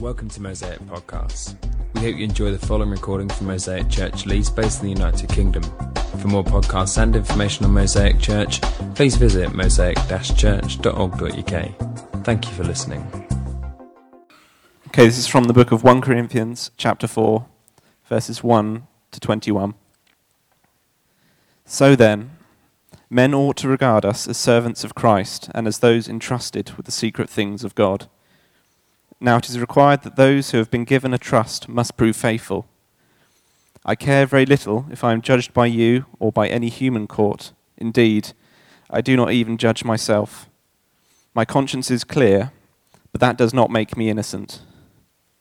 Welcome to Mosaic Podcasts. We hope you enjoy the following recording from Mosaic Church Leeds, based in the United Kingdom. For more podcasts and information on Mosaic Church, please visit mosaic-church.org.uk. Thank you for listening. Okay, this is from the book of 1 Corinthians, chapter 4, verses 1 to 21. So then, men ought to regard us as servants of Christ and as those entrusted with the secret things of God. Now it is required that those who have been given a trust must prove faithful. I care very little if I am judged by you or by any human court. Indeed, I do not even judge myself. My conscience is clear, but that does not make me innocent.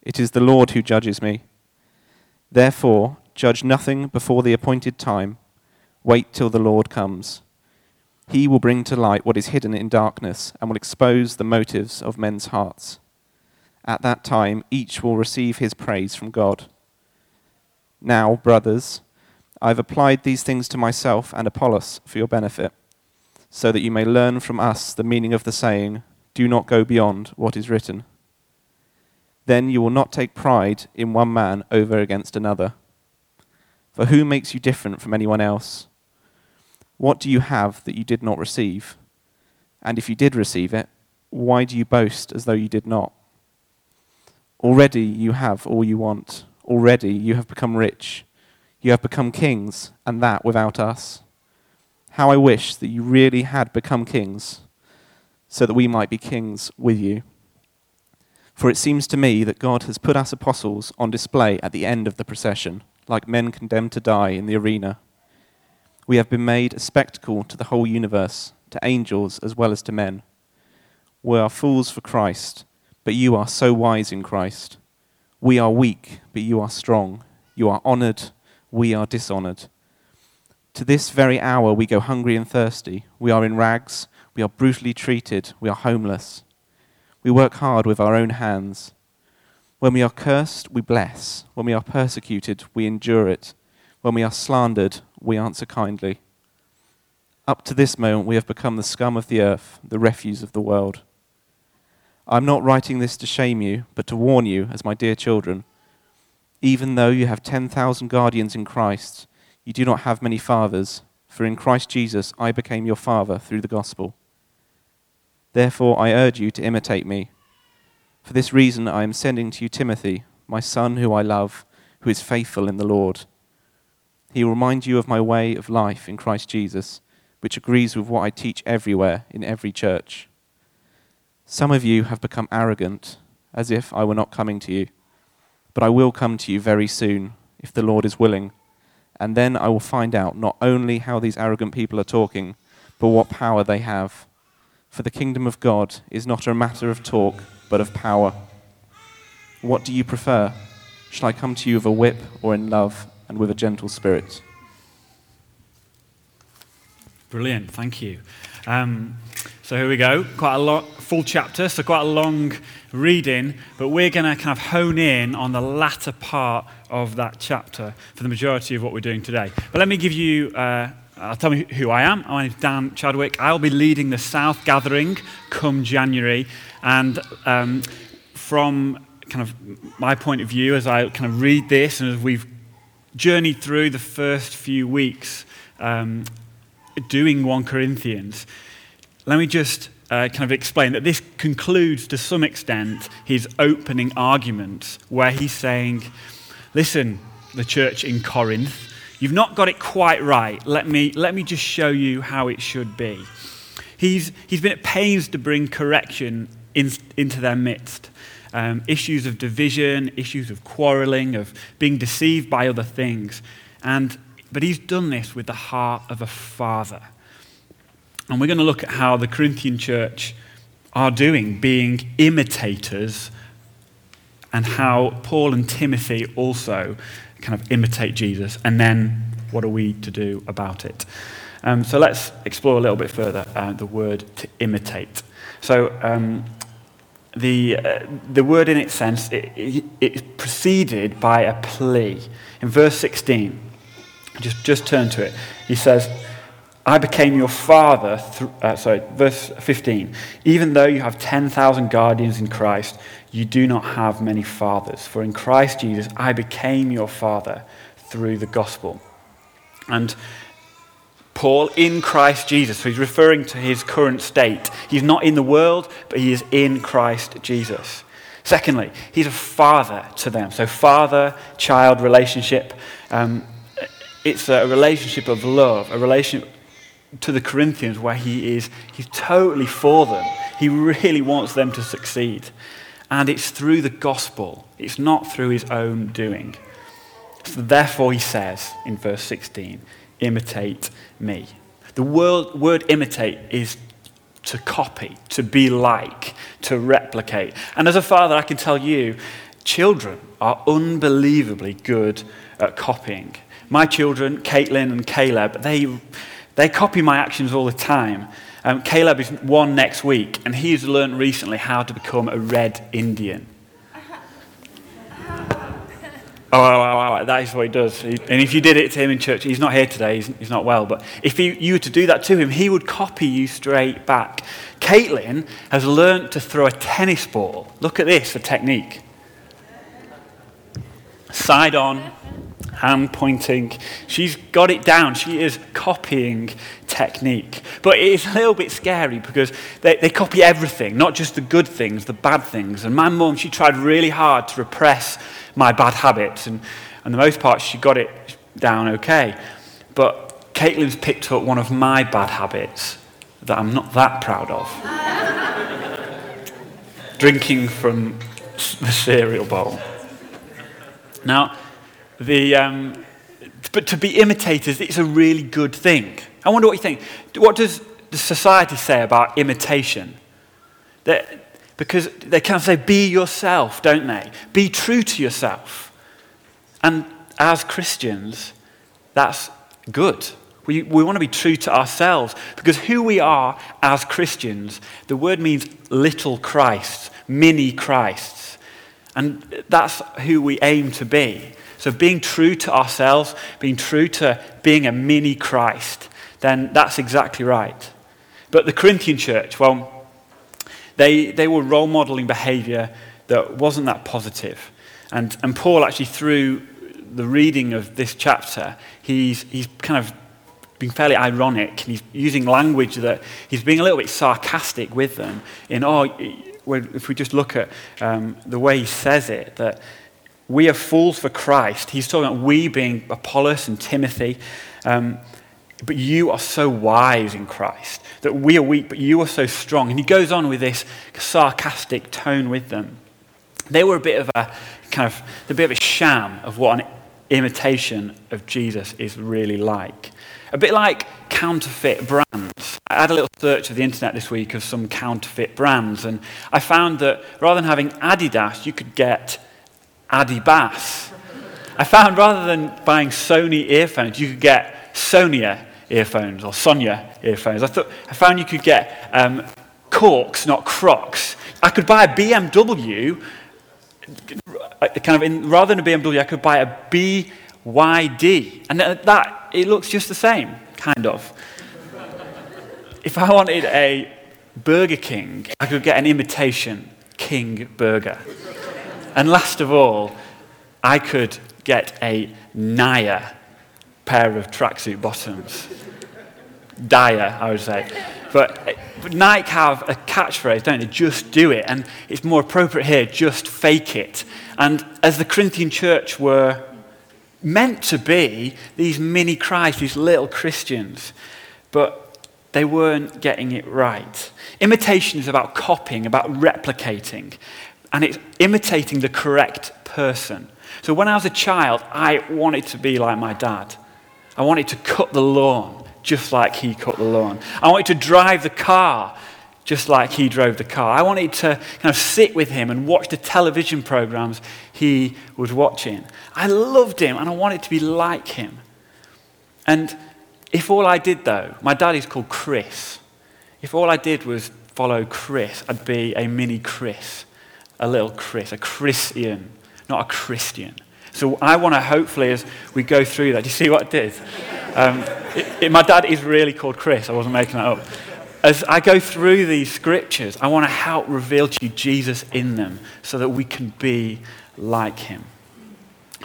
It is the Lord who judges me. Therefore, judge nothing before the appointed time. Wait till the Lord comes. He will bring to light what is hidden in darkness and will expose the motives of men's hearts. At that time, each will receive his praise from God. Now, brothers, I have applied these things to myself and Apollos for your benefit, so that you may learn from us the meaning of the saying, Do not go beyond what is written. Then you will not take pride in one man over against another. For who makes you different from anyone else? What do you have that you did not receive? And if you did receive it, why do you boast as though you did not? Already you have all you want. Already you have become rich. You have become kings, and that without us. How I wish that you really had become kings, so that we might be kings with you. For it seems to me that God has put us apostles on display at the end of the procession, like men condemned to die in the arena. We have been made a spectacle to the whole universe, to angels as well as to men. We are fools for Christ but you are so wise in Christ. We are weak, but you are strong. You are honored, we are dishonored. To this very hour we go hungry and thirsty. We are in rags, we are brutally treated, we are homeless. We work hard with our own hands. When we are cursed, we bless. When we are persecuted, we endure it. When we are slandered, we answer kindly. Up to this moment, we have become the scum of the earth, the refuse of the world. I'm not writing this to shame you, but to warn you, as my dear children. Even though you have 10,000 guardians in Christ, you do not have many fathers, for in Christ Jesus I became your father through the gospel. Therefore, I urge you to imitate me. For this reason, I am sending to you Timothy, my son, who I love, who is faithful in the Lord. He will remind you of my way of life in Christ Jesus, which agrees with what I teach everywhere in every church. Some of you have become arrogant, as if I were not coming to you. But I will come to you very soon, if the Lord is willing. And then I will find out not only how these arrogant people are talking, but what power they have. For the kingdom of God is not a matter of talk, but of power. What do you prefer? Shall I come to you with a whip or in love and with a gentle spirit? Brilliant, thank you. Um, so here we go. Quite a lot, full chapter, so quite a long reading, but we're going to kind of hone in on the latter part of that chapter for the majority of what we're doing today. But let me give you, uh, I'll tell you who I am. My name is Dan Chadwick. I'll be leading the South Gathering come January, and um, from kind of my point of view, as I kind of read this and as we've journeyed through the first few weeks um, doing 1 Corinthians, let me just uh, kind of explain that this concludes to some extent his opening argument, where he's saying, Listen, the church in Corinth, you've not got it quite right. Let me, let me just show you how it should be. He's, he's been at pains to bring correction in, into their midst. Um, issues of division, issues of quarreling, of being deceived by other things. And, but he's done this with the heart of a father. And we're going to look at how the Corinthian church are doing, being imitators, and how Paul and Timothy also kind of imitate Jesus. And then what are we to do about it? Um, so let's explore a little bit further uh, the word to imitate. So um, the, uh, the word in its sense, it, it, preceded by a plea. In verse 16, just, just turn to it. He says, I became your father, th- uh, sorry, verse 15. Even though you have 10,000 guardians in Christ, you do not have many fathers. For in Christ Jesus, I became your father through the gospel. And Paul in Christ Jesus, so he's referring to his current state. He's not in the world, but he is in Christ Jesus. Secondly, he's a father to them. So, father child relationship. Um, it's a relationship of love, a relationship to the Corinthians where he is he's totally for them. He really wants them to succeed. And it's through the gospel, it's not through his own doing. So therefore, he says in verse 16, imitate me. The word, word imitate is to copy, to be like, to replicate. And as a father, I can tell you, children are unbelievably good at copying. My children, Caitlin and Caleb, they, they copy my actions all the time. Um, Caleb is one next week, and he's learned recently how to become a red Indian. Oh, oh, oh, that is what he does. and if you did it to him in church, he's not here today, he's, he's not well, but if you, you were to do that to him, he would copy you straight back. Caitlin has learned to throw a tennis ball. Look at this for technique. Side on, hand pointing. She's got it down. She is copying technique. But it is a little bit scary because they, they copy everything, not just the good things, the bad things. And my mum, she tried really hard to repress my bad habits. And, and the most part, she got it down okay. But Caitlin's picked up one of my bad habits that I'm not that proud of. Drinking from the cereal bowl. Now, the, um, but to be imitators, it's a really good thing. I wonder what you think. What does the society say about imitation? That, because they of say, be yourself, don't they? Be true to yourself. And as Christians, that's good. We, we want to be true to ourselves because who we are as Christians, the word means little Christs, mini Christs. And that's who we aim to be. So, being true to ourselves, being true to being a mini Christ, then that's exactly right. But the Corinthian church, well, they, they were role modeling behavior that wasn't that positive. And, and Paul, actually, through the reading of this chapter, he's, he's kind of being fairly ironic. He's using language that he's being a little bit sarcastic with them. In, oh, if we just look at um, the way he says it, that we are fools for Christ. He's talking about we being Apollos and Timothy. Um, but you are so wise in Christ that we are weak, but you are so strong. And he goes on with this sarcastic tone with them. They were a bit of a kind of a bit of a sham of what an imitation of Jesus is really like. A bit like counterfeit brands. I had a little search of the internet this week of some counterfeit brands, and I found that rather than having Adidas, you could get Adibas. I found rather than buying Sony earphones, you could get Sonia earphones or Sonia earphones. I, thought, I found you could get um, corks, not crocs. I could buy a BMW, kind of in, rather than a BMW, I could buy a BYD. And that, it looks just the same, kind of. if I wanted a Burger King, I could get an imitation King burger. And last of all, I could get a Naya pair of tracksuit bottoms. Dire, I would say. But, but Nike have a catchphrase, don't they? Just do it. And it's more appropriate here, just fake it. And as the Corinthian church were meant to be, these mini Christ, these little Christians, but they weren't getting it right. Imitation is about copying, about replicating and it's imitating the correct person. So when I was a child, I wanted to be like my dad. I wanted to cut the lawn just like he cut the lawn. I wanted to drive the car just like he drove the car. I wanted to kind of sit with him and watch the television programs he was watching. I loved him and I wanted to be like him. And if all I did, though, my dad is called Chris. If all I did was follow Chris, I'd be a mini Chris a little Chris, a Christian, not a Christian. So I want to hopefully, as we go through that, do you see what I did? Um, it, it, my dad is really called Chris. I wasn't making that up. As I go through these scriptures, I want to help reveal to you Jesus in them so that we can be like him.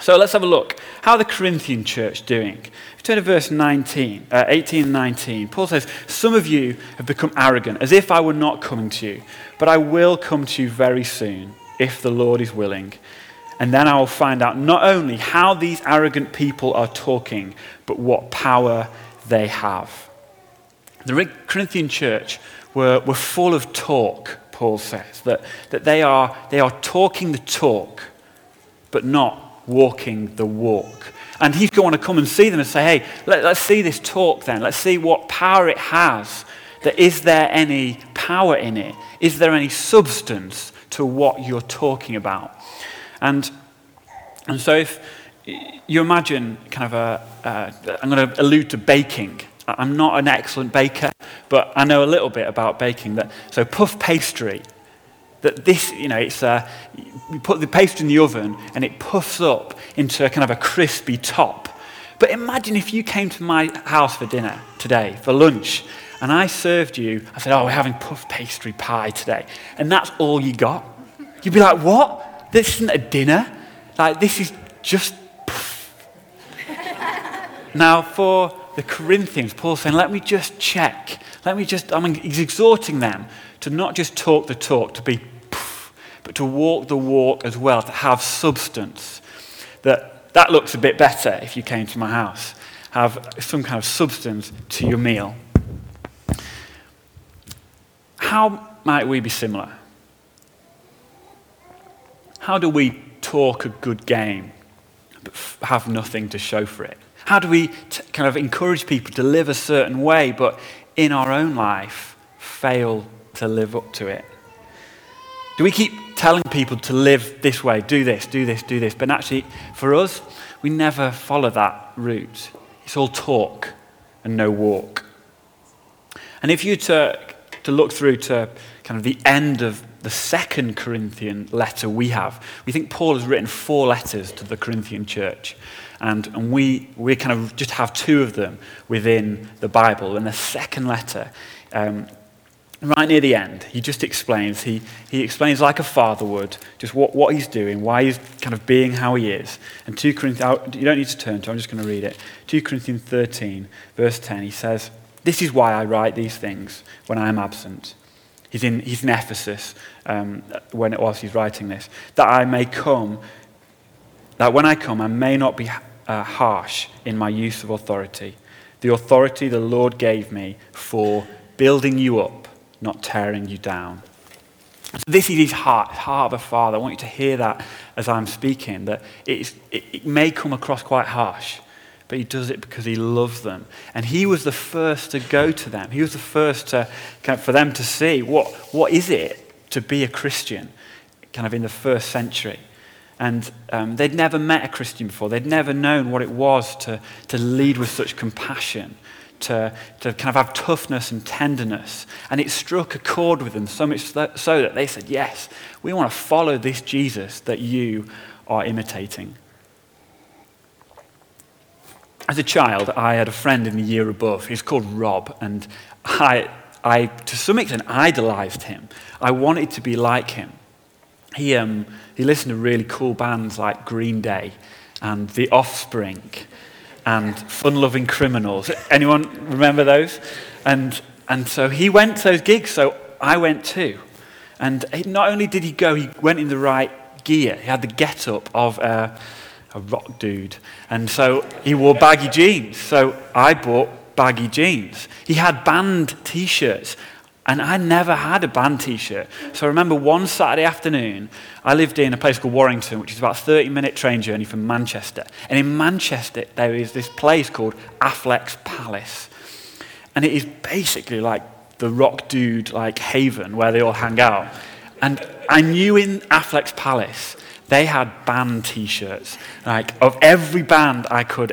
So let's have a look. How the Corinthian church doing? Turn to verse 19, uh, 18 and 19. Paul says, Some of you have become arrogant, as if I were not coming to you, but I will come to you very soon, if the Lord is willing. And then I will find out not only how these arrogant people are talking, but what power they have. The Corinthian church were, were full of talk, Paul says, that, that they, are, they are talking the talk, but not walking the walk. And he's going to come and see them and say, hey, let, us see this talk then. Let's see what power it has. That is there any power in it? Is there any substance to what you're talking about? And, and so if you imagine kind of a, uh, I'm going to allude to baking. I'm not an excellent baker, but I know a little bit about baking. That, so puff pastry, that this, you know, it's a, you put the pastry in the oven and it puffs up into a kind of a crispy top. But imagine if you came to my house for dinner today, for lunch, and I served you, I said, oh, we're having puff pastry pie today. And that's all you got. You'd be like, what? This isn't a dinner. Like, this is just now, for the Corinthians, Paul's saying, let me just check. Let me just, I mean, he's exhorting them to not just talk the talk, to be but to walk the walk as well, to have substance. That, that looks a bit better if you came to my house. Have some kind of substance to your meal. How might we be similar? How do we talk a good game but have nothing to show for it? How do we t- kind of encourage people to live a certain way but in our own life fail to live up to it? Do we keep telling people to live this way, do this, do this, do this? But actually, for us, we never follow that route. It's all talk and no walk. And if you to, to look through to kind of the end of the second Corinthian letter we have, we think Paul has written four letters to the Corinthian church. And, and we, we kind of just have two of them within the Bible. And the second letter um, right near the end, he just explains. He, he explains like a father would, just what, what he's doing, why he's kind of being how he is. And 2 Corinthians, you don't need to turn to, I'm just going to read it. 2 Corinthians 13, verse 10, he says, This is why I write these things when I am absent. He's in, he's in Ephesus um, when was he's writing this. That I may come, that when I come, I may not be uh, harsh in my use of authority. The authority the Lord gave me for building you up not tearing you down. So this is his heart, heart of a father. I want you to hear that as I'm speaking, that it, it may come across quite harsh, but he does it because he loves them. And he was the first to go to them. He was the first to, kind of, for them to see what, what is it to be a Christian, kind of in the first century. And um, they'd never met a Christian before. They'd never known what it was to, to lead with such compassion to, to kind of have toughness and tenderness. And it struck a chord with them so much so that they said, Yes, we want to follow this Jesus that you are imitating. As a child, I had a friend in the year above. He's called Rob, and I, I, to some extent, idolized him. I wanted to be like him. He, um, he listened to really cool bands like Green Day and The Offspring and Fun Loving Criminals. Anyone remember those? And, and so he went to those gigs, so I went too. And not only did he go, he went in the right gear. He had the get up of a, a rock dude. And so he wore baggy jeans. So I bought baggy jeans. He had band t shirts. And I never had a band t shirt. So I remember one Saturday afternoon, I lived in a place called Warrington, which is about a 30 minute train journey from Manchester. And in Manchester, there is this place called Affleck's Palace. And it is basically like the rock dude like haven where they all hang out. And I knew in Affleck's Palace, they had band t shirts. Like, of every band I could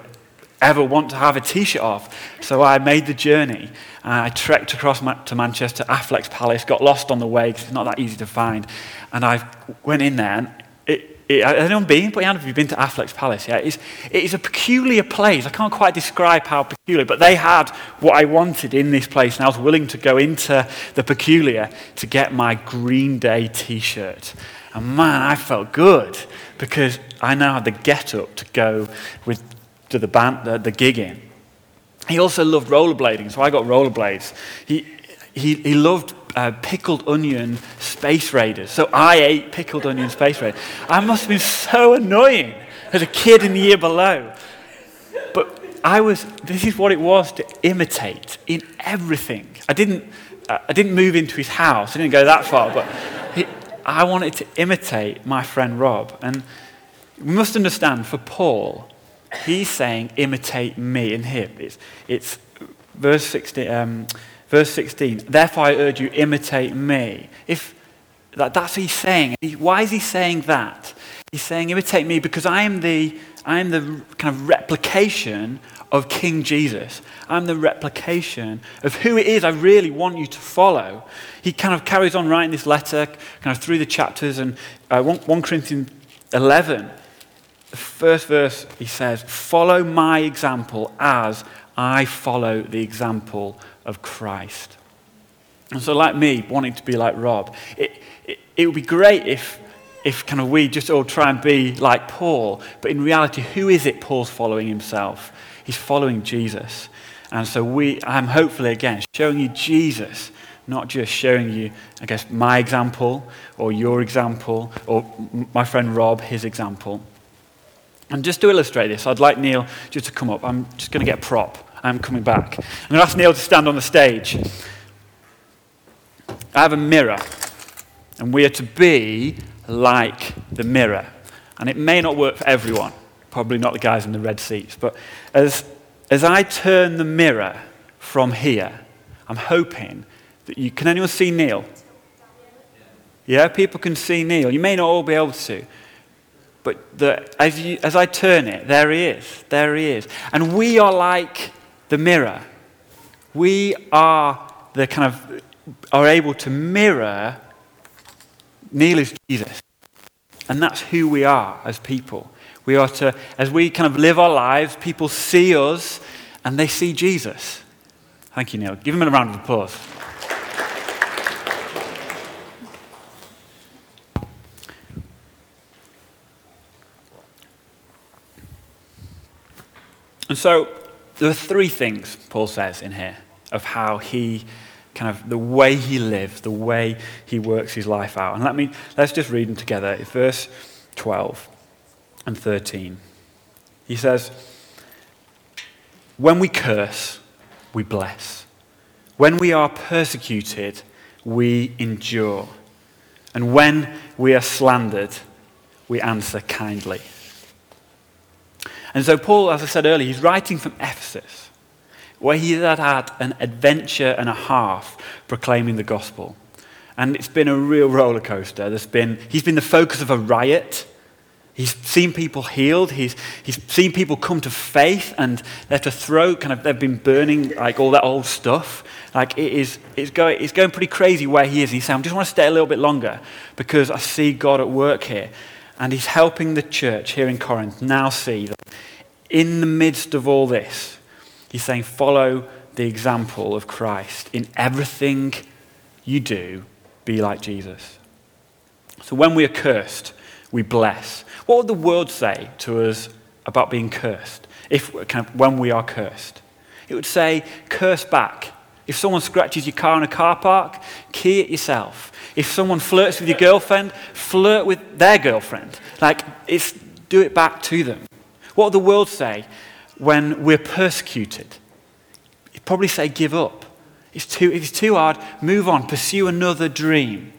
ever want to have a t shirt of. So I made the journey. Uh, I trekked across to Manchester, Affleck's Palace, got lost on the way because it's not that easy to find. And I went in there, and it, it, has anyone been? Put your hand if you've been to Affleck's Palace. Yeah, it's, it is a peculiar place. I can't quite describe how peculiar, but they had what I wanted in this place, and I was willing to go into the peculiar to get my Green Day T-shirt. And man, I felt good because I now had the get up to go with to the band, the, the gig in. He also loved rollerblading, so I got rollerblades. He, he, he loved uh, pickled onion space raiders. So I ate pickled onion space raiders. I must have been so annoying as a kid in the year below. But I was, this is what it was to imitate in everything. I didn't, uh, I didn't move into his house, I didn't go that far, but he, I wanted to imitate my friend Rob. And we must understand for Paul, he's saying, imitate me and him. It's, it's verse 16. Um, Verse 16, therefore I urge you, imitate me. If that, that's what he's saying. Why is he saying that? He's saying, imitate me because I am the, I am the kind of replication of King Jesus. I'm the replication of who it is I really want you to follow. He kind of carries on writing this letter kind of through the chapters and uh, 1, 1 Corinthians 11, the first verse, he says, Follow my example as I follow the example of Christ. And so, like me, wanting to be like Rob, it, it, it would be great if, if kind of we just all try and be like Paul. But in reality, who is it Paul's following himself? He's following Jesus. And so we, I'm hopefully, again, showing you Jesus, not just showing you, I guess, my example or your example or my friend Rob, his example. And just to illustrate this, I'd like Neil just to come up. I'm just going to get a prop. I'm coming back. I'm going to ask Neil to stand on the stage. I have a mirror, and we are to be like the mirror. And it may not work for everyone, probably not the guys in the red seats, but as, as I turn the mirror from here, I'm hoping that you can anyone see Neil? Yeah, people can see Neil. You may not all be able to. But the, as, you, as I turn it, there he is. There he is. And we are like the mirror. We are the kind of are able to mirror Neil is Jesus. And that's who we are as people. We are to, as we kind of live our lives, people see us and they see Jesus. Thank you, Neil. Give him a round of applause. And so there are three things, Paul says in here, of how he kind of the way he lives, the way he works his life out. And let me let's just read them together. Verse 12 and 13. He says, When we curse, we bless. When we are persecuted, we endure. And when we are slandered, we answer kindly. And so, Paul, as I said earlier, he's writing from Ephesus, where he had had an adventure and a half proclaiming the gospel. And it's been a real roller coaster. There's been, he's been the focus of a riot. He's seen people healed. He's, he's seen people come to faith and they have to throw, kind of, they've been burning like all that old stuff. Like it is, it's going, it's going pretty crazy where he is. He's saying, I just want to stay a little bit longer because I see God at work here. And he's helping the church here in Corinth now see that in the midst of all this, he's saying, follow the example of Christ. In everything you do, be like Jesus. So when we are cursed, we bless. What would the world say to us about being cursed if, kind of, when we are cursed? It would say, curse back. If someone scratches your car in a car park, key it yourself. If someone flirts with your girlfriend, flirt with their girlfriend. Like, it's do it back to them. What would the world say when we're persecuted? It'd probably say, give up. It's too, it's too hard. Move on. Pursue another dream.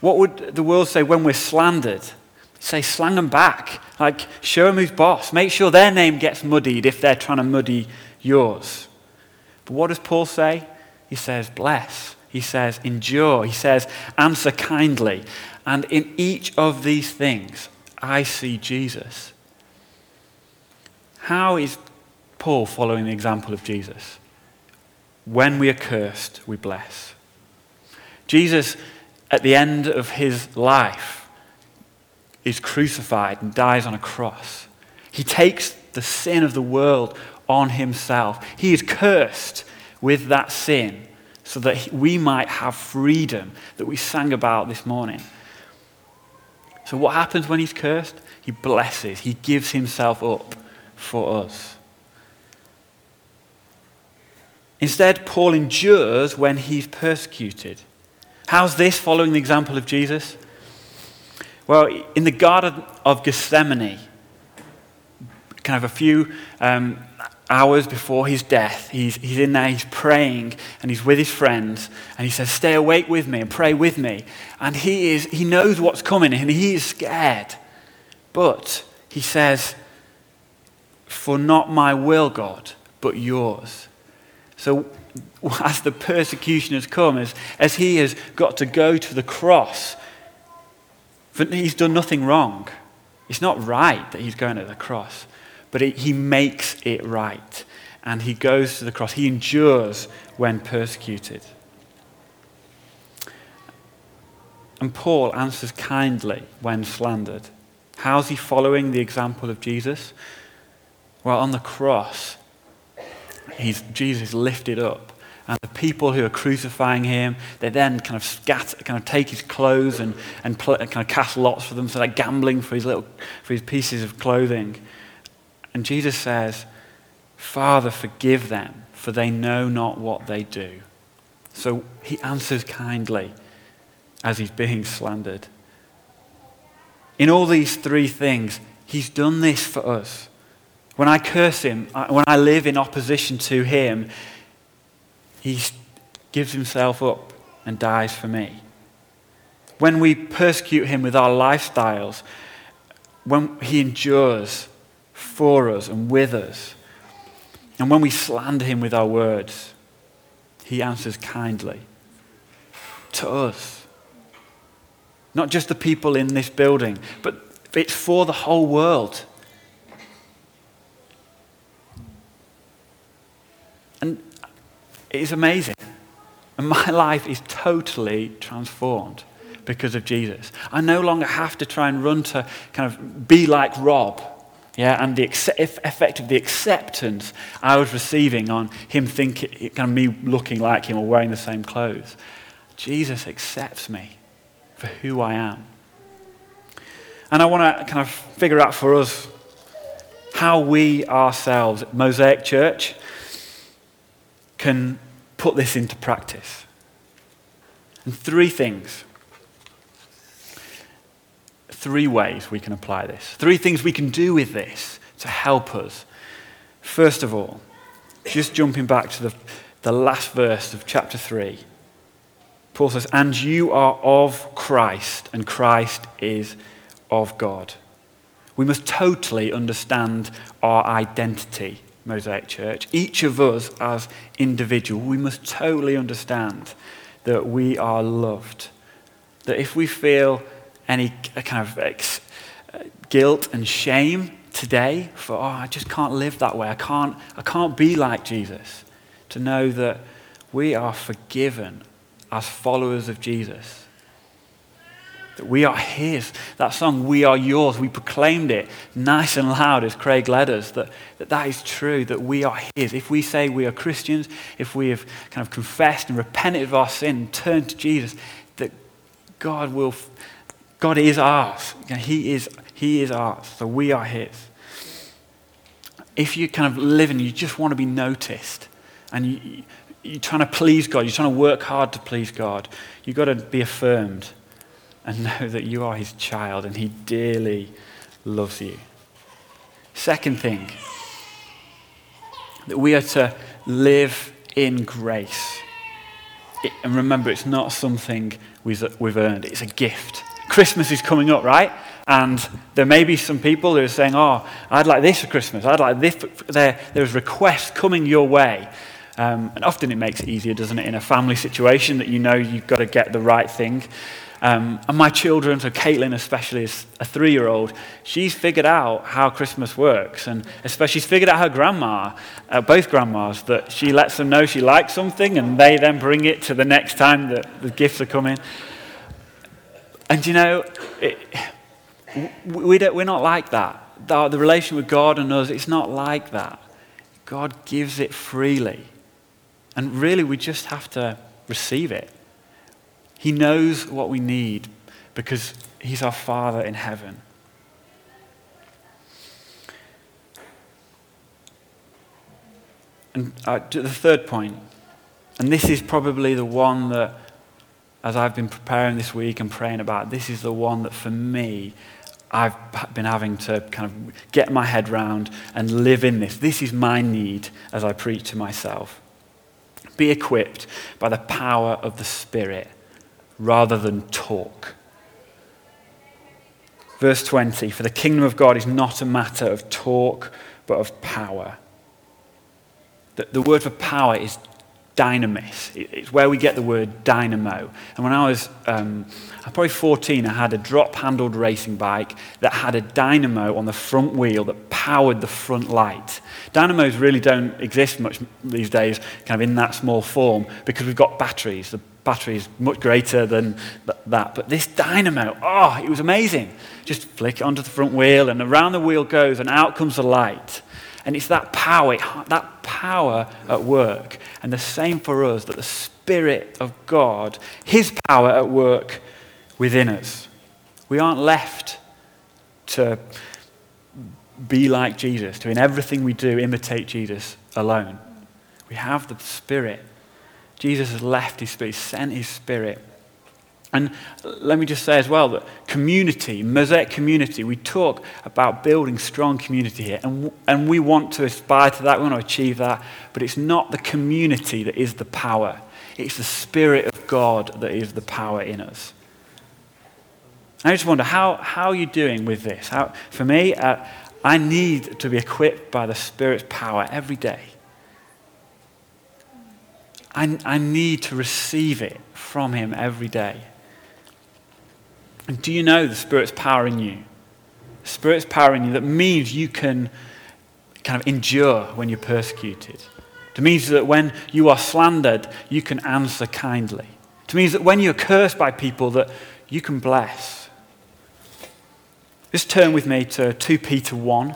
What would the world say when we're slandered? Say, slang them back. Like, show them who's boss. Make sure their name gets muddied if they're trying to muddy yours. But what does Paul say? He says, bless. He says, endure. He says, answer kindly. And in each of these things, I see Jesus. How is Paul following the example of Jesus? When we are cursed, we bless. Jesus, at the end of his life, is crucified and dies on a cross. He takes the sin of the world on himself. He is cursed with that sin so that we might have freedom that we sang about this morning. So, what happens when he's cursed? He blesses, he gives himself up for us. Instead, Paul endures when he's persecuted. How's this following the example of Jesus? Well, in the Garden of Gethsemane, kind of a few um, hours before his death, he's, he's in there, he's praying, and he's with his friends, and he says, Stay awake with me and pray with me. And he, is, he knows what's coming, and he is scared. But he says, For not my will, God, but yours. So, as the persecution has come, as, as he has got to go to the cross, he's done nothing wrong. It's not right that he's going to the cross, but it, he makes it right. And he goes to the cross. He endures when persecuted. And Paul answers kindly when slandered. How's he following the example of Jesus? Well, on the cross, Jesus lifted up. And the people who are crucifying him, they then kind of scatter, kind of take his clothes and, and pl- kind of cast lots for them. So they're gambling for his little, for his pieces of clothing. And Jesus says, Father, forgive them, for they know not what they do. So he answers kindly as he's being slandered. In all these three things, he's done this for us. When I curse him, when I live in opposition to him, he gives himself up and dies for me. When we persecute him with our lifestyles, when he endures for us and with us, and when we slander him with our words, he answers kindly to us. Not just the people in this building, but it's for the whole world. And it is amazing. And my life is totally transformed because of Jesus. I no longer have to try and run to kind of be like Rob. Yeah, and the effect of the acceptance I was receiving on him thinking, kind of me looking like him or wearing the same clothes. Jesus accepts me for who I am. And I want to kind of figure out for us how we ourselves, Mosaic Church, can put this into practice. And three things. Three ways we can apply this. Three things we can do with this to help us. First of all, just jumping back to the, the last verse of chapter 3, Paul says, And you are of Christ, and Christ is of God. We must totally understand our identity Mosaic Church, each of us as individual, we must totally understand that we are loved. That if we feel any kind of ex- guilt and shame today for, oh, I just can't live that way, I can't, I can't be like Jesus, to know that we are forgiven as followers of Jesus that we are His. That song, We Are Yours, we proclaimed it nice and loud as Craig led us, that, that that is true, that we are His. If we say we are Christians, if we have kind of confessed and repented of our sin and turned to Jesus, that God will, God is ours. He is, he is ours, so we are His. If you kind of live and you just want to be noticed, and you, you're trying to please God, you're trying to work hard to please God, you've got to be affirmed and know that you are his child and he dearly loves you. Second thing, that we are to live in grace. It, and remember, it's not something we've earned, it's a gift. Christmas is coming up, right? And there may be some people who are saying, Oh, I'd like this for Christmas. I'd like this. There, there's requests coming your way. Um, and often it makes it easier, doesn't it, in a family situation that you know you've got to get the right thing. Um, and my children, so Caitlin especially is a three year old, she's figured out how Christmas works. And especially she's figured out her grandma, uh, both grandmas, that she lets them know she likes something and they then bring it to the next time that the gifts are coming. And you know, it, We don't, we're not like that. The, the relation with God and us, it's not like that. God gives it freely. And really, we just have to receive it. He knows what we need because He's our Father in heaven. And uh, the third point, and this is probably the one that, as I've been preparing this week and praying about, this is the one that for me, I've been having to kind of get my head round and live in this. This is my need as I preach to myself. Be equipped by the power of the Spirit rather than talk. Verse 20 For the kingdom of God is not a matter of talk, but of power. The, the word for power is dynamis. It's where we get the word dynamo. And when I was um, probably 14, I had a drop handled racing bike that had a dynamo on the front wheel that powered the front light. Dynamos really don't exist much these days, kind of in that small form, because we've got batteries. The battery is much greater than that. But this dynamo, oh, it was amazing. Just flick it onto the front wheel, and around the wheel goes, and out comes the light. And it's that power, that power at work. And the same for us, that the Spirit of God, His power at work within us. We aren't left to be like Jesus, to in everything we do imitate Jesus alone. We have the Spirit. Jesus has left His Spirit, sent His Spirit and let me just say as well that community, Mosaic community, we talk about building strong community here, and, and we want to aspire to that, we want to achieve that, but it's not the community that is the power. It's the Spirit of God that is the power in us. I just wonder, how, how are you doing with this? How, for me, uh, I need to be equipped by the Spirit's power every day. I, I need to receive it from Him every day. And do you know the Spirit's power in you? The Spirit's power in you that means you can kind of endure when you're persecuted. It means that when you are slandered, you can answer kindly. It means that when you're cursed by people, that you can bless. Just turn with me to 2 Peter 1.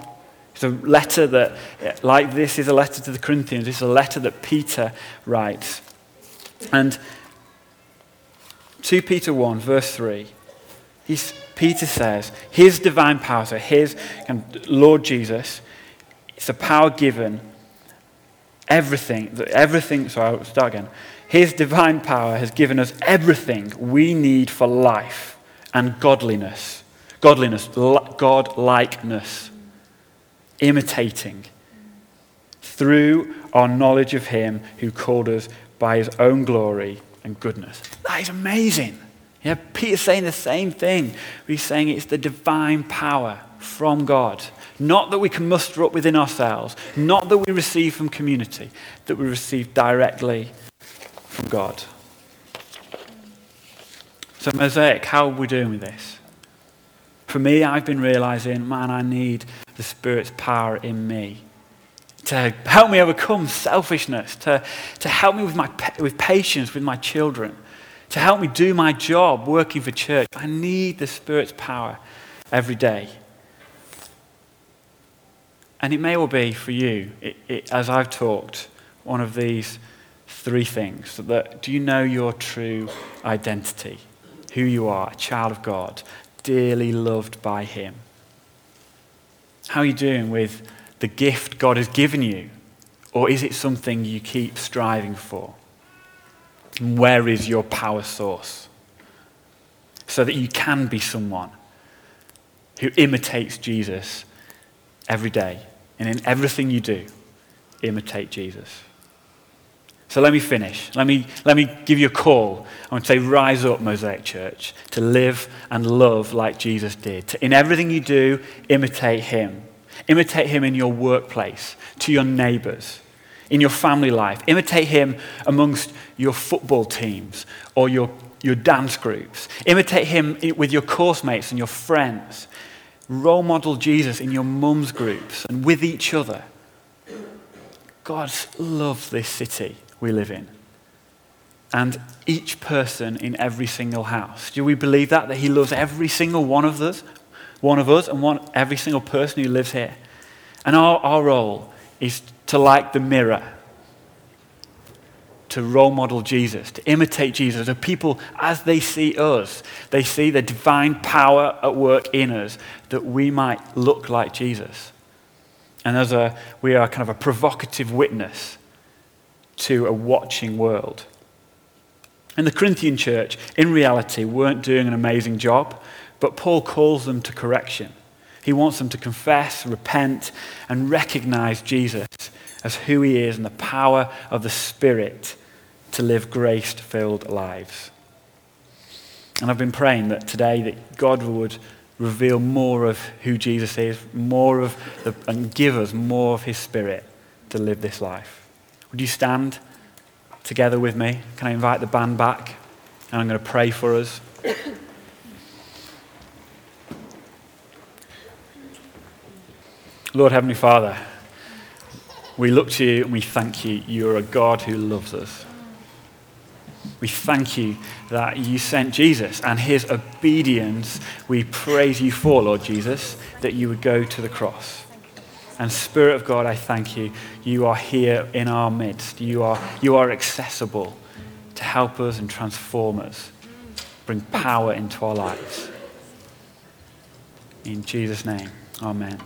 It's a letter that, like this, is a letter to the Corinthians. It's a letter that Peter writes. And 2 Peter 1, verse 3 He's, Peter says, his divine power, so his Lord Jesus, it's the power given, everything, everything, so I'll start again. His divine power has given us everything we need for life and godliness. Godliness, God likeness, imitating through our knowledge of Him who called us by His own glory and goodness. That is amazing. Yeah, Peter's saying the same thing. He's saying it's the divine power from God. Not that we can muster up within ourselves, not that we receive from community, that we receive directly from God. So, Mosaic, how are we doing with this? For me, I've been realizing, man, I need the Spirit's power in me to help me overcome selfishness, to, to help me with, my, with patience with my children, to help me do my job working for church. I need the Spirit's power every day. And it may well be for you, it, it, as I've talked, one of these three things. That, do you know your true identity? Who you are, a child of God, dearly loved by Him? How are you doing with the gift God has given you? Or is it something you keep striving for? Where is your power source? So that you can be someone who imitates Jesus every day. And in everything you do, imitate Jesus. So let me finish. Let me, let me give you a call. I want to say, rise up, Mosaic Church, to live and love like Jesus did. To, in everything you do, imitate him. Imitate him in your workplace, to your neighbors, in your family life. Imitate him amongst your football teams or your, your dance groups. Imitate him with your course mates and your friends. Role model Jesus in your mum's groups and with each other. God loves this city we live in. And each person in every single house. Do we believe that? That He loves every single one of us? one of us and one, every single person who lives here. And our, our role is to, like the mirror, to role model Jesus, to imitate Jesus. The people, as they see us, they see the divine power at work in us that we might look like Jesus. And as a, we are kind of a provocative witness to a watching world. And the Corinthian church, in reality, weren't doing an amazing job, but Paul calls them to correction. He wants them to confess, repent, and recognize Jesus as who he is and the power of the Spirit to live grace filled lives. And I've been praying that today that God would reveal more of who Jesus is, more of the, and give us more of his spirit to live this life. Would you stand together with me? Can I invite the band back? And I'm going to pray for us. Lord Heavenly Father, we look to you and we thank you. You're a God who loves us. We thank you that you sent Jesus and his obedience. We praise you for, Lord Jesus, that you would go to the cross. And Spirit of God, I thank you. You are here in our midst. You are, you are accessible to help us and transform us, bring power into our lives. In Jesus' name, amen.